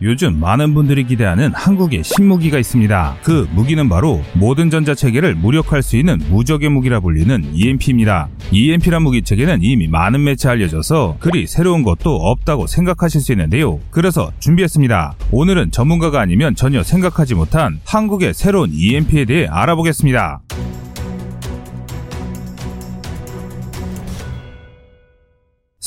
요즘 많은 분들이 기대하는 한국의 신무기가 있습니다. 그 무기는 바로 모든 전자체계를 무력화할 수 있는 무적의 무기라 불리는 EMP입니다. EMP란 무기 체계는 이미 많은 매체 알려져서 그리 새로운 것도 없다고 생각하실 수 있는데요. 그래서 준비했습니다. 오늘은 전문가가 아니면 전혀 생각하지 못한 한국의 새로운 EMP에 대해 알아보겠습니다.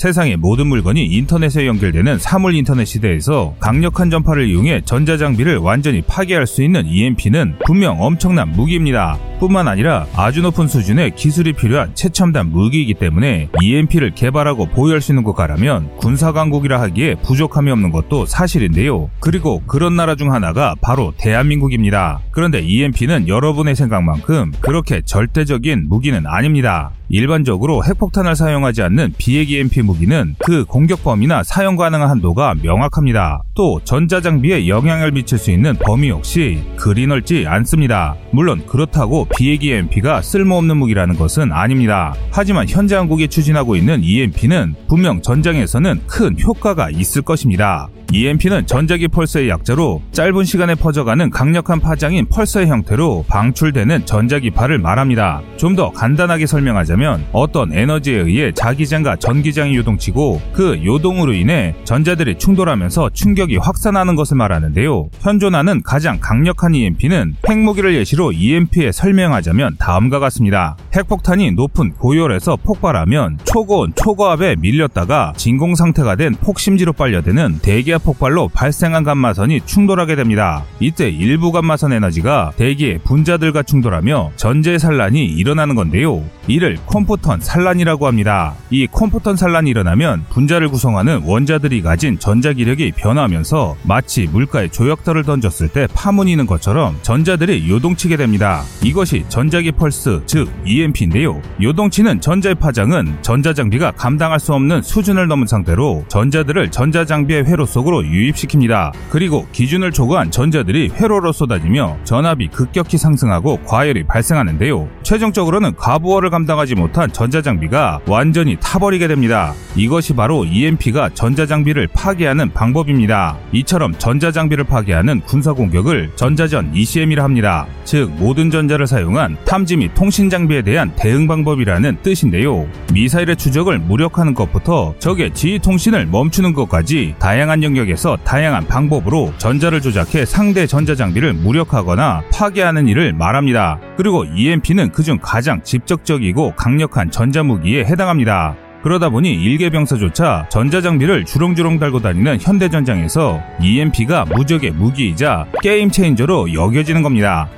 세상의 모든 물건이 인터넷에 연결되는 사물 인터넷 시대에서 강력한 전파를 이용해 전자장비를 완전히 파괴할 수 있는 EMP는 분명 엄청난 무기입니다. 뿐만 아니라 아주 높은 수준의 기술이 필요한 최첨단 무기이기 때문에 EMP를 개발하고 보유할 수 있는 국가라면 군사강국이라 하기에 부족함이 없는 것도 사실인데요. 그리고 그런 나라 중 하나가 바로 대한민국입니다. 그런데 EMP는 여러분의 생각만큼 그렇게 절대적인 무기는 아닙니다. 일반적으로 핵폭탄을 사용하지 않는 비핵 EMP 무기는 그 공격 범위나 사용 가능한 한도가 명확합니다. 또 전자장비에 영향을 미칠 수 있는 범위 역시 그리 넓지 않습니다. 물론 그렇다고 비핵 EMP가 쓸모없는 무기라는 것은 아닙니다. 하지만 현재 한국이 추진하고 있는 EMP는 분명 전장에서는 큰 효과가 있을 것입니다. EMP는 전자기 펄서의 약자로 짧은 시간에 퍼져가는 강력한 파장인 펄서의 형태로 방출되는 전자기파를 말합니다. 좀 더 간단하게 설명하자면 어떤 에너지에 의해 자기장과 전기장이 요동치고 그 요동으로 인해 전자들이 충돌하면서 충격이 확산하는 것을 말하는데요. 현존하는 가장 강력한 EMP는 핵무기를 예시로 EMP에 설명하자면 다음과 같습니다. 핵폭탄이 높은 고열에서 폭발하면 초고온 초고압에 밀렸다가 진공 상태가 된 폭심지로 빨려드는 대기압 폭발로 발생한 감마선이 충돌하게 됩니다. 이때 일부 감마선 에너지가 대기의 분자들과 충돌하며 전제 산란이 일어나는 건데요. 이를 콤포턴 산란이라고 합니다. 이 콤포턴 산란이 일어나면 분자를 구성하는 원자들이 가진 전자기력이 변화하면서 마치 물가에 조약돌을 던졌을 때 파문이는 것처럼 전자들이 요동치게 됩니다. 이것이 전자기 펄스, 즉 EMP인데요. 요동치는 전자의 파장은 전자장비가 감당할 수 없는 수준을 넘은 상태로 전자들을 전자장비의 회로 속으로 유입시킵니다. 그리고 기준을 초과한 전자들이 회로로 쏟아지며 전압이 급격히 상승하고 과열이 발생하는데요. 최종적으로는 가부어를 감당하지 못한 전자장비가 완전히 타버리게 됩니다. 이것이 바로 EMP가 전자장비를 파괴하는 방법입니다. 이처럼 전자장비를 파괴하는 군사공격을 전자전 ECM이라 합니다. 즉 모든 전자를 사용한 탐지 및 통신 장비에 대한 대응 방법이라는 뜻인데요. 미사일의 추적을 무력화하는 것부터 적의 지휘 통신을 멈추는 것까지 다양한 영역에서 다양한 방법으로 전자를 조작해 상대 전자 장비를 무력화하거나 파괴하는 일을 말합니다. 그리고 EMP는 그중 가장 직접적이고 강력한 전자무기에 해당합니다. 그러다 보니 일개 병사조차 전자장비를 주렁주렁 달고 다니는 현대전장에서 EMP가 무적의 무기이자 게임 체인저로 여겨지는 겁니다.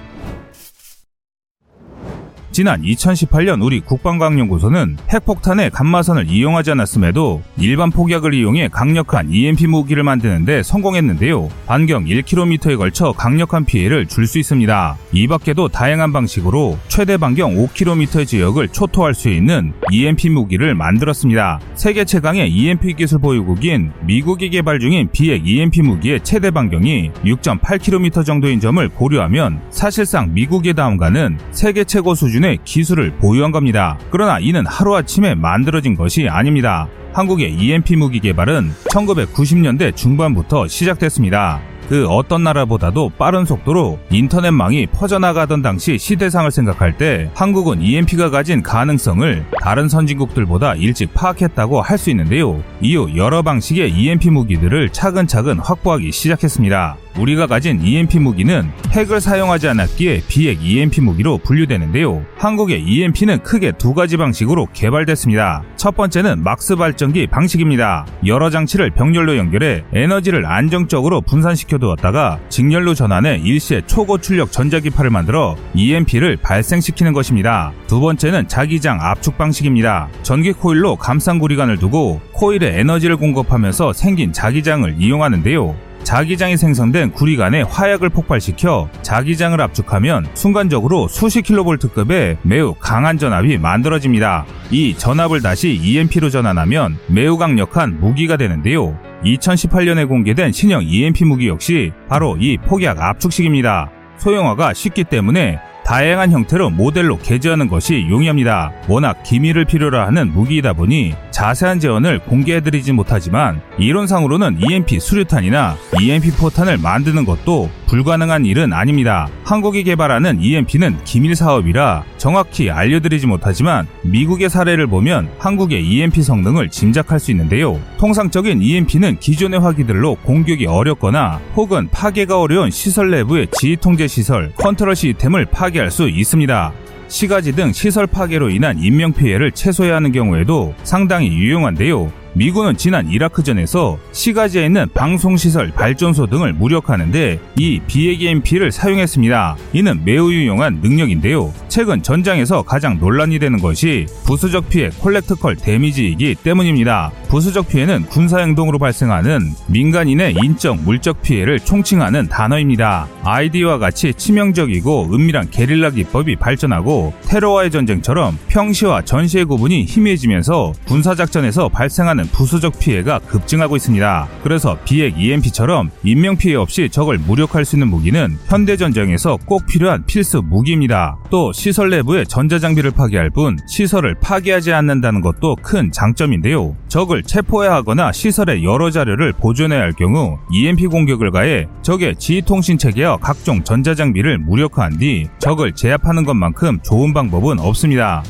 지난 2018년 우리 국방과학연구소는 핵폭탄의 감마선을 이용하지 않았음에도 일반 폭약을 이용해 강력한 EMP 무기를 만드는데 성공했는데요. 반경 1km에 걸쳐 강력한 피해를 줄 수 있습니다. 이 밖에도 다양한 방식으로 최대 반경 5km의 지역을 초토할 수 있는 EMP 무기를 만들었습니다. 세계 최강의 EMP 기술 보유국인 미국이 개발 중인 비핵 EMP 무기의 최대 반경이 6.8km 정도인 점을 고려하면 사실상 미국의 다음가는 세계 최고 수준 수준의 기술을 보유한 겁니다. 그러나 이는 하루아침에 만들어진 것이 아닙니다. 한국의 EMP 무기 개발은 1990년대 중반부터 시작됐습니다. 그 어떤 나라보다도 빠른 속도로 인터넷망이 퍼져나가던 당시 시대상을 생각할 때 한국은 EMP가 가진 가능성을 다른 선진국들보다 일찍 파악했다고 할 수 있는데요. 이후 여러 방식의 EMP 무기들을 차근차근 확보하기 시작했습니다. 우리가 가진 EMP 무기는 핵을 사용하지 않았기에 비핵 EMP 무기로 분류되는데요. 한국의 EMP는 크게 두 가지 방식으로 개발됐습니다. 첫 번째는 막스 발전기 방식입니다. 여러 장치를 병렬로 연결해 에너지를 안정적으로 분산시켜 두었다가 직렬로 전환해 일시에 초고 출력 전자기파를 만들어 EMP를 발생시키는 것입니다. 두 번째는 자기장 압축 방식입니다. 전기 코일로 감상 구리관을 두고 코일에 에너지를 공급하면서 생긴 자기장을 이용하는데요. 자기장이 생성된 구리 간에 화약을 폭발시켜 자기장을 압축하면 순간적으로 수십 킬로볼트급의 매우 강한 전압이 만들어집니다. 이 전압을 다시 EMP로 전환하면 매우 강력한 무기가 되는데요. 2018년에 공개된 신형 EMP 무기 역시 바로 이 폭약 압축식입니다. 소형화가 쉽기 때문에 다양한 형태로 모델로 개조하는 것이 용이합니다. 워낙 기밀을 필요로 하는 무기이다 보니 자세한 제원을 공개해드리진 못하지만 이론상으로는 EMP 수류탄이나 EMP 포탄을 만드는 것도 불가능한 일은 아닙니다. 한국이 개발하는 EMP는 기밀 사업이라 정확히 알려드리지 못하지만 미국의 사례를 보면 한국의 EMP 성능을 짐작할 수 있는데요. 통상적인 EMP는 기존의 화기들로 공격이 어렵거나 혹은 파괴가 어려운 시설 내부의 지휘 통제 시설, 컨트롤 시스템을 파괴할 수 있습니다. 시가지 등 시설 파괴로 인한 인명 피해를 최소화하는 하 경우에도 상당히 유용한데요. 미군은 지난 이라크전에서 시가지에 있는 방송시설, 발전소 등을 무력하는데 이 BAMP를 사용했습니다. 이는 매우 유용한 능력인데요. 최근 전장에서 가장 논란이 되는 것이 부수적 피해 콜렉트컬 데미지이기 때문입니다. 부수적 피해는 군사행동으로 발생하는 민간인의 인적, 물적 피해를 총칭하는 단어입니다. 아이디와 같이 치명적이고 은밀한 게릴라 기법이 발전하고 테러와의 전쟁처럼 평시와 전시의 구분이 희미해지면서 군사작전에서 발생하는 부수적 피해가 급증하고 있습니다. 그래서 비핵 EMP처럼 인명 피해 없이 적을 무력할 수 있는 무기는 현대 전쟁에서 꼭 필요한 필수 무기입니다. 또 시설 내부의 전자장비를 파괴할 뿐 시설을 파괴하지 않는다는 것도 큰 장점인데요. 적을 체포해야 하거나 시설의 여러 자료를 보존해야 할 경우 EMP 공격을 가해 적의 지휘통신 체계와 각종 전자장비를 무력화한 뒤 적을 제압하는 것만큼 좋은 방법은 없습니다.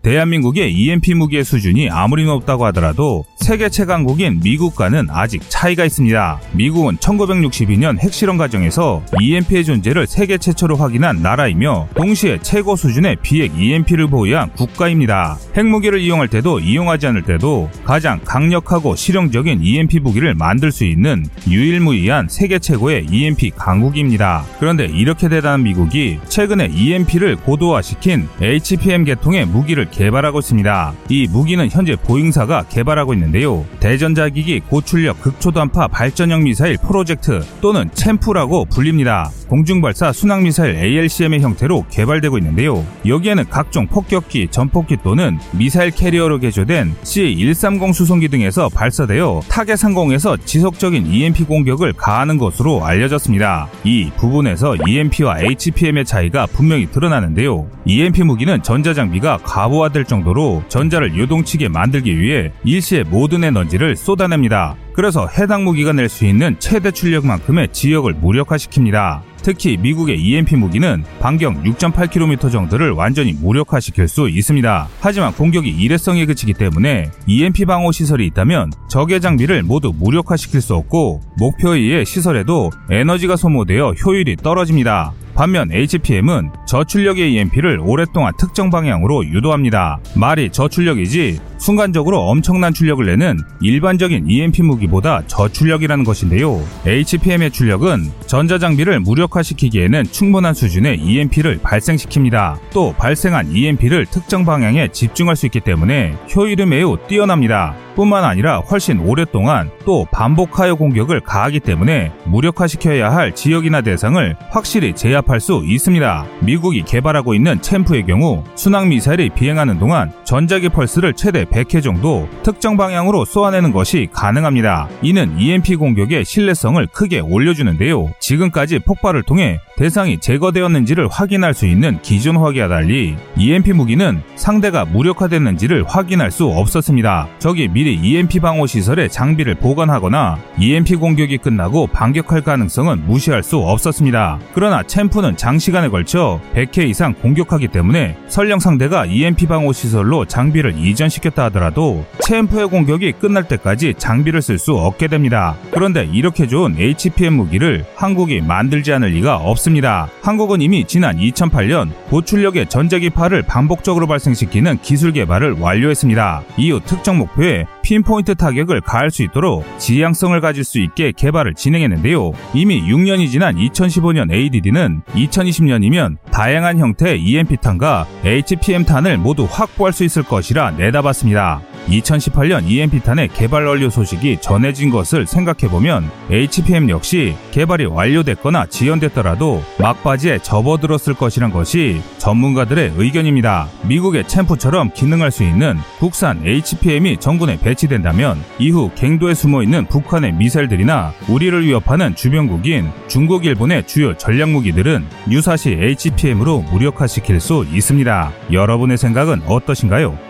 대한민국의 EMP 무기의 수준이 아무리 높다고 하더라도 세계 최강국인 미국과는 아직 차이가 있습니다. 미국은 1962년 핵실험 과정에서 EMP의 존재를 세계 최초로 확인한 나라이며 동시에 최고 수준의 비핵 EMP를 보유한 국가입니다. 핵무기를 이용할 때도 이용하지 않을 때도 가장 강력하고 실용적인 EMP 무기를 만들 수 있는 유일무이한 세계 최고의 EMP 강국입니다. 그런데 이렇게 대단한 미국이 최근에 EMP를 고도화시킨 HPM 계통의 무기를 개발하고 있습니다. 이 무기는 현재 보잉사가 개발하고 있는 데요. 대전자기기 고출력 극초단파 발전형 미사일 프로젝트 또는 CHAMP라고 불립니다. 공중발사 순항미사일 ALCM의 형태로 개발되고 있는데요. 여기에는 각종 폭격기, 전폭기 또는 미사일 캐리어로 개조된 C-130 수송기 등에서 발사되어 타겟 상공에서 지속적인 EMP 공격을 가하는 것으로 알려졌습니다. 이 부분에서 EMP와 HPM의 차이가 분명히 드러나는데요. EMP 무기는 전자장비가 과부 노화될 정도로 전자를 요동치게 만들기 위해 일시에 모든 에너지를 쏟아냅니다. 그래서 해당 무기가 낼 수 있는 최대 출력만큼의 지역을 무력화시킵니다. 특히 미국의 EMP 무기는 반경 6.8km 정도를 완전히 무력화시킬 수 있습니다. 하지만 공격이 일회성에 그치기 때문에 EMP 방어 시설이 있다면 적의 장비를 모두 무력화시킬 수 없고 목표에 시설에도 에너지가 소모되어 효율이 떨어집니다. 반면 HPM은 저출력의 EMP를 오랫동안 특정 방향으로 유도합니다. 말이 저출력이지 순간적으로 엄청난 출력을 내는 일반적인 EMP 무기보다 저출력이라는 것인데요. HPM의 출력은 전자장비를 무력화시키기에는 충분한 수준의 EMP를 발생시킵니다. 또 발생한 EMP를 특정 방향에 집중할 수 있기 때문에 효율이 매우 뛰어납니다. 뿐만 아니라 훨씬 오랫동안 또 반복하여 공격을 가하기 때문에 무력화시켜야 할 지역이나 대상을 확실히 제압할 수 있습니다. 미국 이 개발하고 있는 챔프의 경우 순항 미사일이 비행하는 동안 전자기 펄스를 최대 100회 정도 특정 방향으로 쏘아내는 것이 가능합니다. 이는 EMP 공격의 신뢰성을 크게 올려주는데요. 지금까지 폭발을 통해 대상이 제거되었는지를 확인할 수 있는 기존 화기와 달리 EMP 무기는 상대가 무력화됐는지를 확인할 수 없었습니다. 적이 미리 EMP 방어 시설에 장비를 보관하거나 EMP 공격이 끝나고 반격할 가능성은 무시할 수 없었습니다. 그러나 챔프는 장시간에 걸쳐 100회 이상 공격하기 때문에 설령 상대가 EMP 방어 시설로 장비를 이전시켰다 하더라도 챔프의 공격이 끝날 때까지 장비를 쓸 수 없게 됩니다. 그런데 이렇게 좋은 HPM 무기를 한국이 만들지 않을 리가 없 습니다. 한국은 이미 지난 2008년 고출력의 전자기파를 반복적으로 발생시키는 기술 개발을 완료했습니다. 이후 특정 목표에 핀포인트 타격을 가할 수 있도록 지향성을 가질 수 있게 개발을 진행했는데요. 이미 6년이 지난 2015년 ADD는 2020년이면 다양한 형태의 EMP탄과 HPM탄을 모두 확보할 수 있을 것이라 내다봤습니다. 2018년 EMP탄의 개발 완료 소식이 전해진 것을 생각해보면 HPM 역시 개발이 완료됐거나 지연됐더라도 막바지에 접어들었을 것이란 것이 전문가들의 의견입니다. 미국의 챔프처럼 기능할 수 있는 국산 HPM이 정군에 배치된다면 이후 갱도에 숨어있는 북한의 미사일들이나 우리를 위협하는 주변국인 중국, 일본의 주요 전략 무기들은 유사시 HPM으로 무력화시킬 수 있습니다. 여러분의 생각은 어떠신가요?